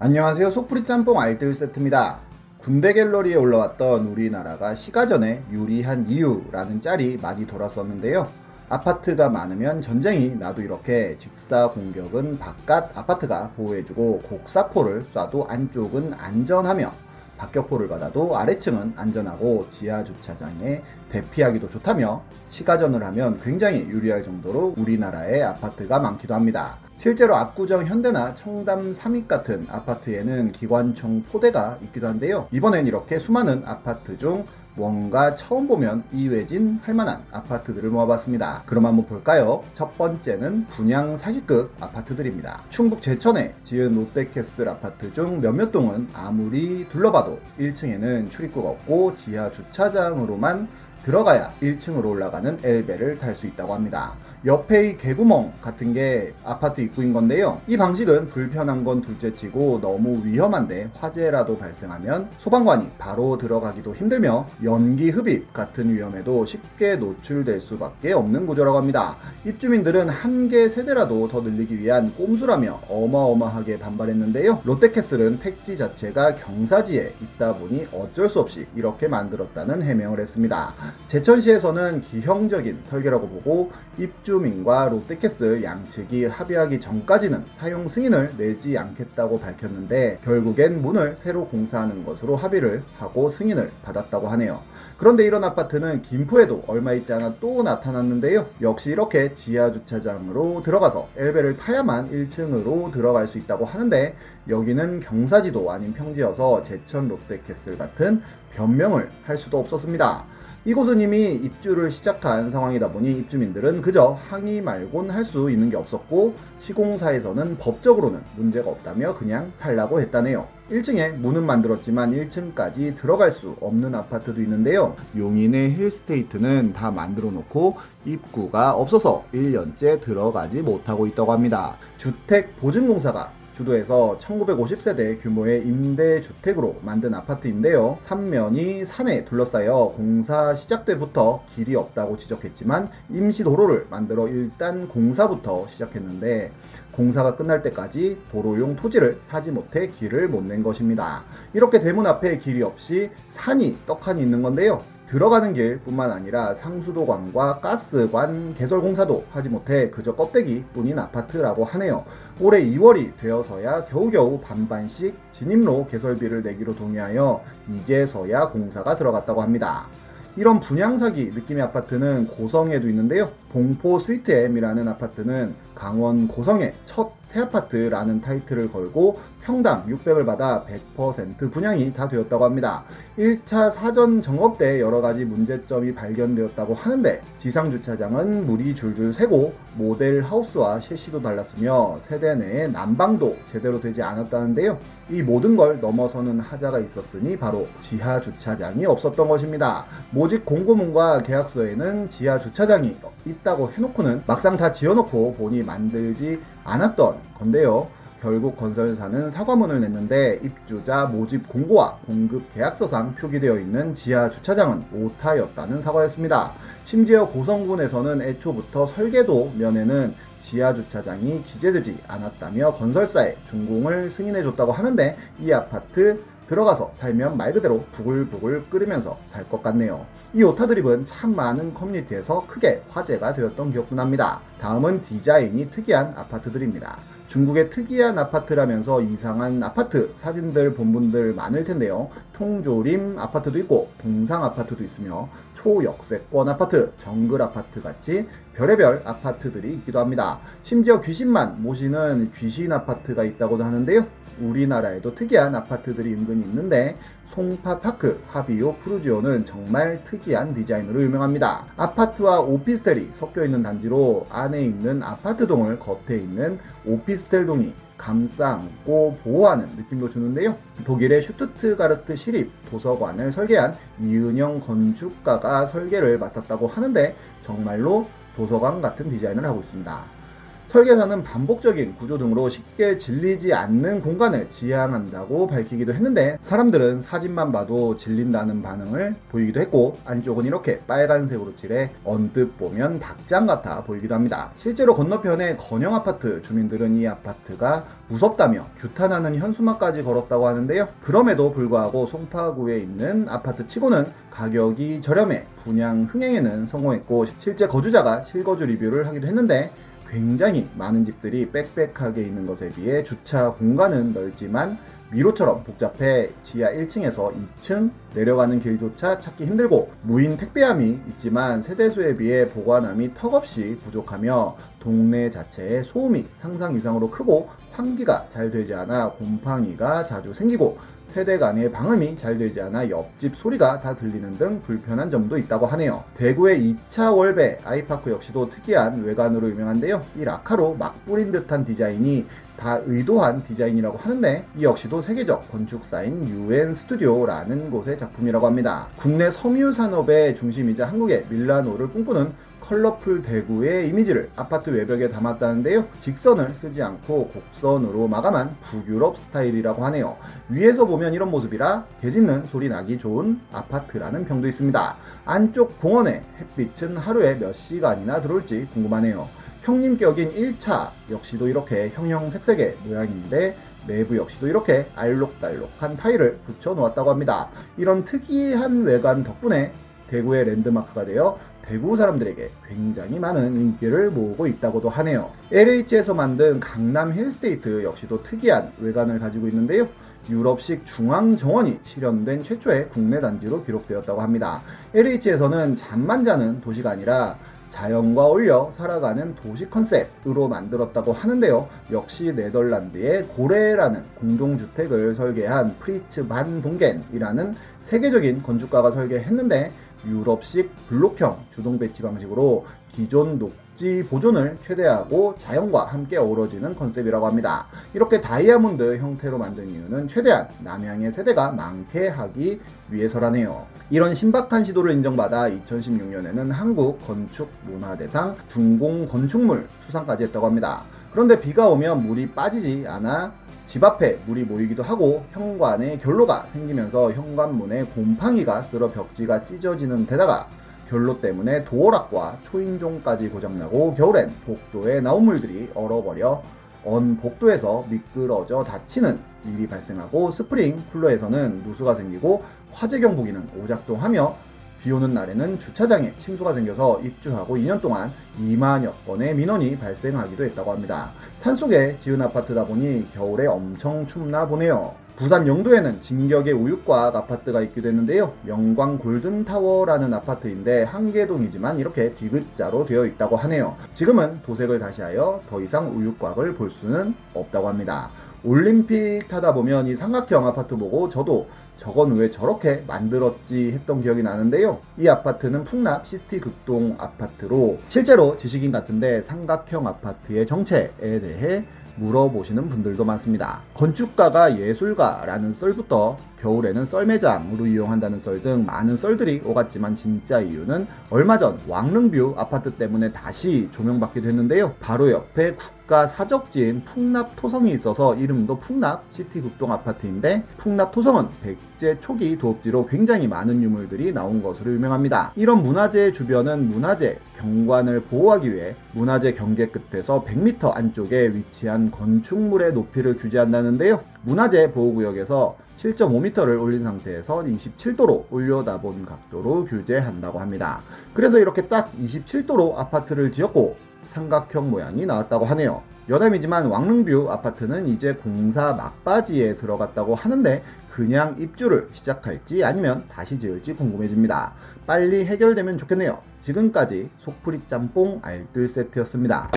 안녕하세요. 속풀이 짬뽕 알뜰 세트입니다. 군대 갤러리에 올라왔던 우리나라가 시가전에 유리한 이유라는 짤이 많이 돌았었는데요. 아파트가 많으면 전쟁이 나도 이렇게 직사 공격은 바깥 아파트가 보호해주고 곡사포를 쏴도 안쪽은 안전하며 박격포를 받아도 아래층은 안전하고 지하 주차장에 대피하기도 좋다며 시가전을 하면 굉장히 유리할 정도로 우리나라에 아파트가 많기도 합니다. 실제로 압구정 현대나 청담 삼익 같은 아파트에는 기관총 포대가 있기도 한데요. 이번엔 이렇게 수많은 아파트 중 뭔가 처음 보면 이외진 할 만한 아파트들을 모아봤습니다. 그럼 한번 볼까요? 첫 번째는 분양 사기급 아파트들입니다. 충북 제천에 지은 롯데캐슬 아파트 중 몇몇 동은 아무리 둘러봐도 1층에는 출입구가 없고 지하 주차장으로만 들어가야 1층으로 올라가는 엘베를 탈 수 있다고 합니다. 옆에 이 개구멍 같은 게 아파트 입구인 건데요. 이 방식은 불편한 건 둘째치고 너무 위험한데 화재라도 발생하면 소방관이 바로 들어가기도 힘들며 연기 흡입 같은 위험에도 쉽게 노출될 수밖에 없는 구조라고 합니다. 입주민들은 한 개 세대라도 더 늘리기 위한 꼼수라며 어마어마하게 반발했는데요. 롯데캐슬은 택지 자체가 경사지에 있다 보니 어쩔 수 없이 이렇게 만들었다는 해명을 했습니다. 제천시에서는 기형적인 설계라고 보고 입주민과 롯데캐슬 양측이 합의하기 전까지는 사용 승인을 내지 않겠다고 밝혔는데 결국엔 문을 새로 공사하는 것으로 합의를 하고 승인을 받았다고 하네요. 그런데 이런 아파트는 김포에도 얼마 있지 않아 또 나타났는데요. 역시 이렇게 지하 주차장으로 들어가서 엘베를 타야만 1층으로 들어갈 수 있다고 하는데 여기는 경사지도 아닌 평지여서 제천 롯데캐슬 같은 변명을 할 수도 없었습니다. 이곳은 이미 입주를 시작한 상황이다 보니 입주민들은 그저 항의 말곤 할 수 있는 게 없었고 시공사에서는 법적으로는 문제가 없다며 그냥 살라고 했다네요. 1층에 문은 만들었지만 1층까지 들어갈 수 없는 아파트도 있는데요. 용인의 힐스테이트는 다 만들어 놓고 입구가 없어서 1년째 들어가지 못하고 있다고 합니다. 주택보증공사가 주도해서 1950세대 규모의 임대주택으로 만든 아파트인데요. 삼면이 산에 둘러싸여 공사 시작 때부터 길이 없다고 지적했지만 임시도로를 만들어 일단 공사부터 시작했는데 공사가 끝날 때까지 도로용 토지를 사지 못해 길을 못 낸 것입니다. 이렇게 대문 앞에 길이 없이 산이 떡하니 있는 건데요. 들어가는 길뿐만 아니라 상수도관과 가스관 개설 공사도 하지 못해 그저 껍데기 뿐인 아파트라고 하네요. 올해 2월이 되어서야 겨우겨우 반반씩 진입로 개설비를 내기로 동의하여 이제서야 공사가 들어갔다고 합니다. 이런 분양사기 느낌의 아파트는 고성에도 있는데요. 봉포 스위트엠이라는 아파트는 강원 고성의 첫 새 아파트라는 타이틀을 걸고 평당 600을 받아 100% 분양이 다 되었다고 합니다. 1차 사전 정업 때 여러 가지 문제점이 발견되었다고 하는데 지상 주차장은 물이 줄줄 새고 모델 하우스와 셰시도 달랐으며 세대 내에 난방도 제대로 되지 않았다는데요. 이 모든 걸 넘어서는 하자가 있었으니 바로 지하 주차장이 없었던 것입니다. 모집 공고문과 계약서에는 지하 주차장이 있다고 해놓고는 막상 다 지어놓고 보니 만들지 않았던 건데요. 결국 건설사는 사과문을 냈는데 입주자 모집 공고와 공급 계약서상 표기되어 있는 지하 주차장은 오타였다는 사과였습니다. 심지어 고성군에서는 애초부터 설계도 면에는 지하 주차장이 기재되지 않았다며 건설사에 준공을 승인해줬다고 하는데 이 아파트 들어가서 살면 말 그대로 부글부글 끓으면서 살 것 같네요. 이 오타 드립은 참 많은 커뮤니티에서 크게 화제가 되었던 기억도 납니다. 다음은 디자인이 특이한 아파트들입니다. 중국의 특이한 아파트라면서 이상한 아파트 사진들 본 분들 많을 텐데요. 통조림 아파트도 있고 동상 아파트도 있으며 초역세권 아파트, 정글 아파트 같이 별의별 아파트들이 있기도 합니다. 심지어 귀신만 모시는 귀신 아파트가 있다고도 하는데요. 우리나라에도 특이한 아파트들이 은근히 있는데 송파파크 하비오 프루지오는 정말 특이한 디자인으로 유명합니다. 아파트와 오피스텔이 섞여 있는 단지로 안에 있는 아파트동을 겉에 있는 오피스텔동이 감싸 안고 보호하는 느낌도 주는데요. 독일의 슈투트가르트 시립 도서관을 설계한 이은영 건축가가 설계를 맡았다고 하는데 정말로 도서관 같은 디자인을 하고 있습니다. 설계사는 반복적인 구조 등으로 쉽게 질리지 않는 공간을 지향한다고 밝히기도 했는데 사람들은 사진만 봐도 질린다는 반응을 보이기도 했고 안쪽은 이렇게 빨간색으로 칠해 언뜻 보면 닭장 같아 보이기도 합니다. 실제로 건너편의 건영 아파트 주민들은 이 아파트가 무섭다며 규탄하는 현수막까지 걸었다고 하는데요. 그럼에도 불구하고 송파구에 있는 아파트 치고는 가격이 저렴해 분양 흥행에는 성공했고 실제 거주자가 실거주 리뷰를 하기도 했는데 굉장히 많은 집들이 빽빽하게 있는 것에 비해 주차 공간은 넓지만 미로처럼 복잡해 지하 1층에서 2층 내려가는 길조차 찾기 힘들고 무인 택배함이 있지만 세대수에 비해 보관함이 턱없이 부족하며 동네 자체의 소음이 상상 이상으로 크고 환기가 잘 되지 않아 곰팡이가 자주 생기고 세대 간의 방음이 잘 되지 않아 옆집 소리가 다 들리는 등 불편한 점도 있다고 하네요. 대구의 2차 월배 아이파크 역시도 특이한 외관으로 유명한데요. 이 라카로 막 뿌린 듯한 디자인이 다 의도한 디자인이라고 하는데 이 역시도 세계적 건축사인 UN 스튜디오라는 곳의 작품이라고 합니다. 국내 섬유 산업의 중심이자 한국의 밀라노를 꿈꾸는 컬러풀 대구의 이미지를 아파트 외벽에 담았다는데요. 직선을 쓰지 않고 곡선으로 마감한 북유럽 스타일이라고 하네요. 위에서 보면 이런 모습이라 개 짖는 소리 나기 좋은 아파트라는 평도 있습니다. 안쪽 공원에 햇빛은 하루에 몇 시간이나 들어올지 궁금하네요. 형님 격인 1차 역시도 이렇게 형형색색의 모양인데 내부 역시도 이렇게 알록달록한 타일을 붙여 놓았다고 합니다. 이런 특이한 외관 덕분에 대구의 랜드마크가 되어 대구 사람들에게 굉장히 많은 인기를 모으고 있다고도 하네요. LH에서 만든 강남 힐스테이트 역시도 특이한 외관을 가지고 있는데요. 유럽식 중앙 정원이 실현된 최초의 국내 단지로 기록되었다고 합니다. LH에서는 잠만 자는 도시가 아니라 자연과 어울려 살아가는 도시 컨셉으로 만들었다고 하는데요. 역시 네덜란드의 고레라는 공동주택을 설계한 프리츠 반 동겐이라는 세계적인 건축가가 설계했는데 유럽식 블록형 주동 배치 방식으로 기존 녹지 보존을 최대하고 자연과 함께 어우러지는 컨셉이라고 합니다. 이렇게 다이아몬드 형태로 만든 이유는 최대한 남향의 세대가 많게 하기 위해서라네요. 이런 신박한 시도를 인정받아 2016년에는 한국 건축 문화대상 중공 건축물 수상까지 했다고 합니다. 그런데 비가 오면 물이 빠지지 않아 집 앞에 물이 모이기도 하고 현관에 결로가 생기면서 현관문에 곰팡이가 쓸어 벽지가 찢어지는 데다가 결로 때문에 도어락과 초인종까지 고장나고 겨울엔 복도에 나온 물들이 얼어버려 언 복도에서 미끄러져 다치는 일이 발생하고 스프링 쿨러에서는 누수가 생기고 화재 경보기는 오작동하며 비 오는 날에는 주차장에 침수가 생겨서 입주하고 2년 동안 2만여 건의 민원이 발생하기도 했다고 합니다. 산속에 지은 아파트다 보니 겨울에 엄청 춥나 보네요. 부산 영도에는 진격의 우유곽 아파트가 있기도 했는데요. 영광 골든타워라는 아파트인데 한 개동이지만 이렇게 디귿자로 되어 있다고 하네요. 지금은 도색을 다시 하여 더 이상 우유곽을 볼 수는 없다고 합니다. 올림픽 타다 보면 이 삼각형 아파트 보고 저도 저건 왜 저렇게 만들었지 했던 기억이 나는데요. 이 아파트는 풍납 시티 극동 아파트로 실제로 지식인 같은데 삼각형 아파트의 정체에 대해 물어보시는 분들도 많습니다. 건축가가 예술가라는 썰부터 겨울에는 썰매장으로 이용한다는 썰 등 많은 썰들이 오갔지만 진짜 이유는 얼마 전 왕릉뷰 아파트 때문에 다시 조명받기도 했는데요. 바로 옆에 국가 사적지인 풍납 토성이 있어서 이름도 풍납 시티 극동 아파트인데 풍납 토성은 백제 초기 도읍지로 굉장히 많은 유물들이 나온 것으로 유명합니다. 이런 문화재 주변은 문화재 경관을 보호하기 위해 문화재 경계 끝에서 100m 안쪽에 위치한 건축물의 높이를 규제한다는데요. 문화재 보호구역에서 7.5m를 올린 상태에서 27도로 올려다본 각도로 규제한다고 합니다. 그래서 이렇게 딱 27도로 아파트를 지었고 삼각형 모양이 나왔다고 하네요. 여담이지만 왕릉뷰 아파트는 이제 공사 막바지에 들어갔다고 하는데 그냥 입주를 시작할지 아니면 다시 지을지 궁금해집니다. 빨리 해결되면 좋겠네요. 지금까지 속풀이 짬뽕 알뜰 세트였습니다.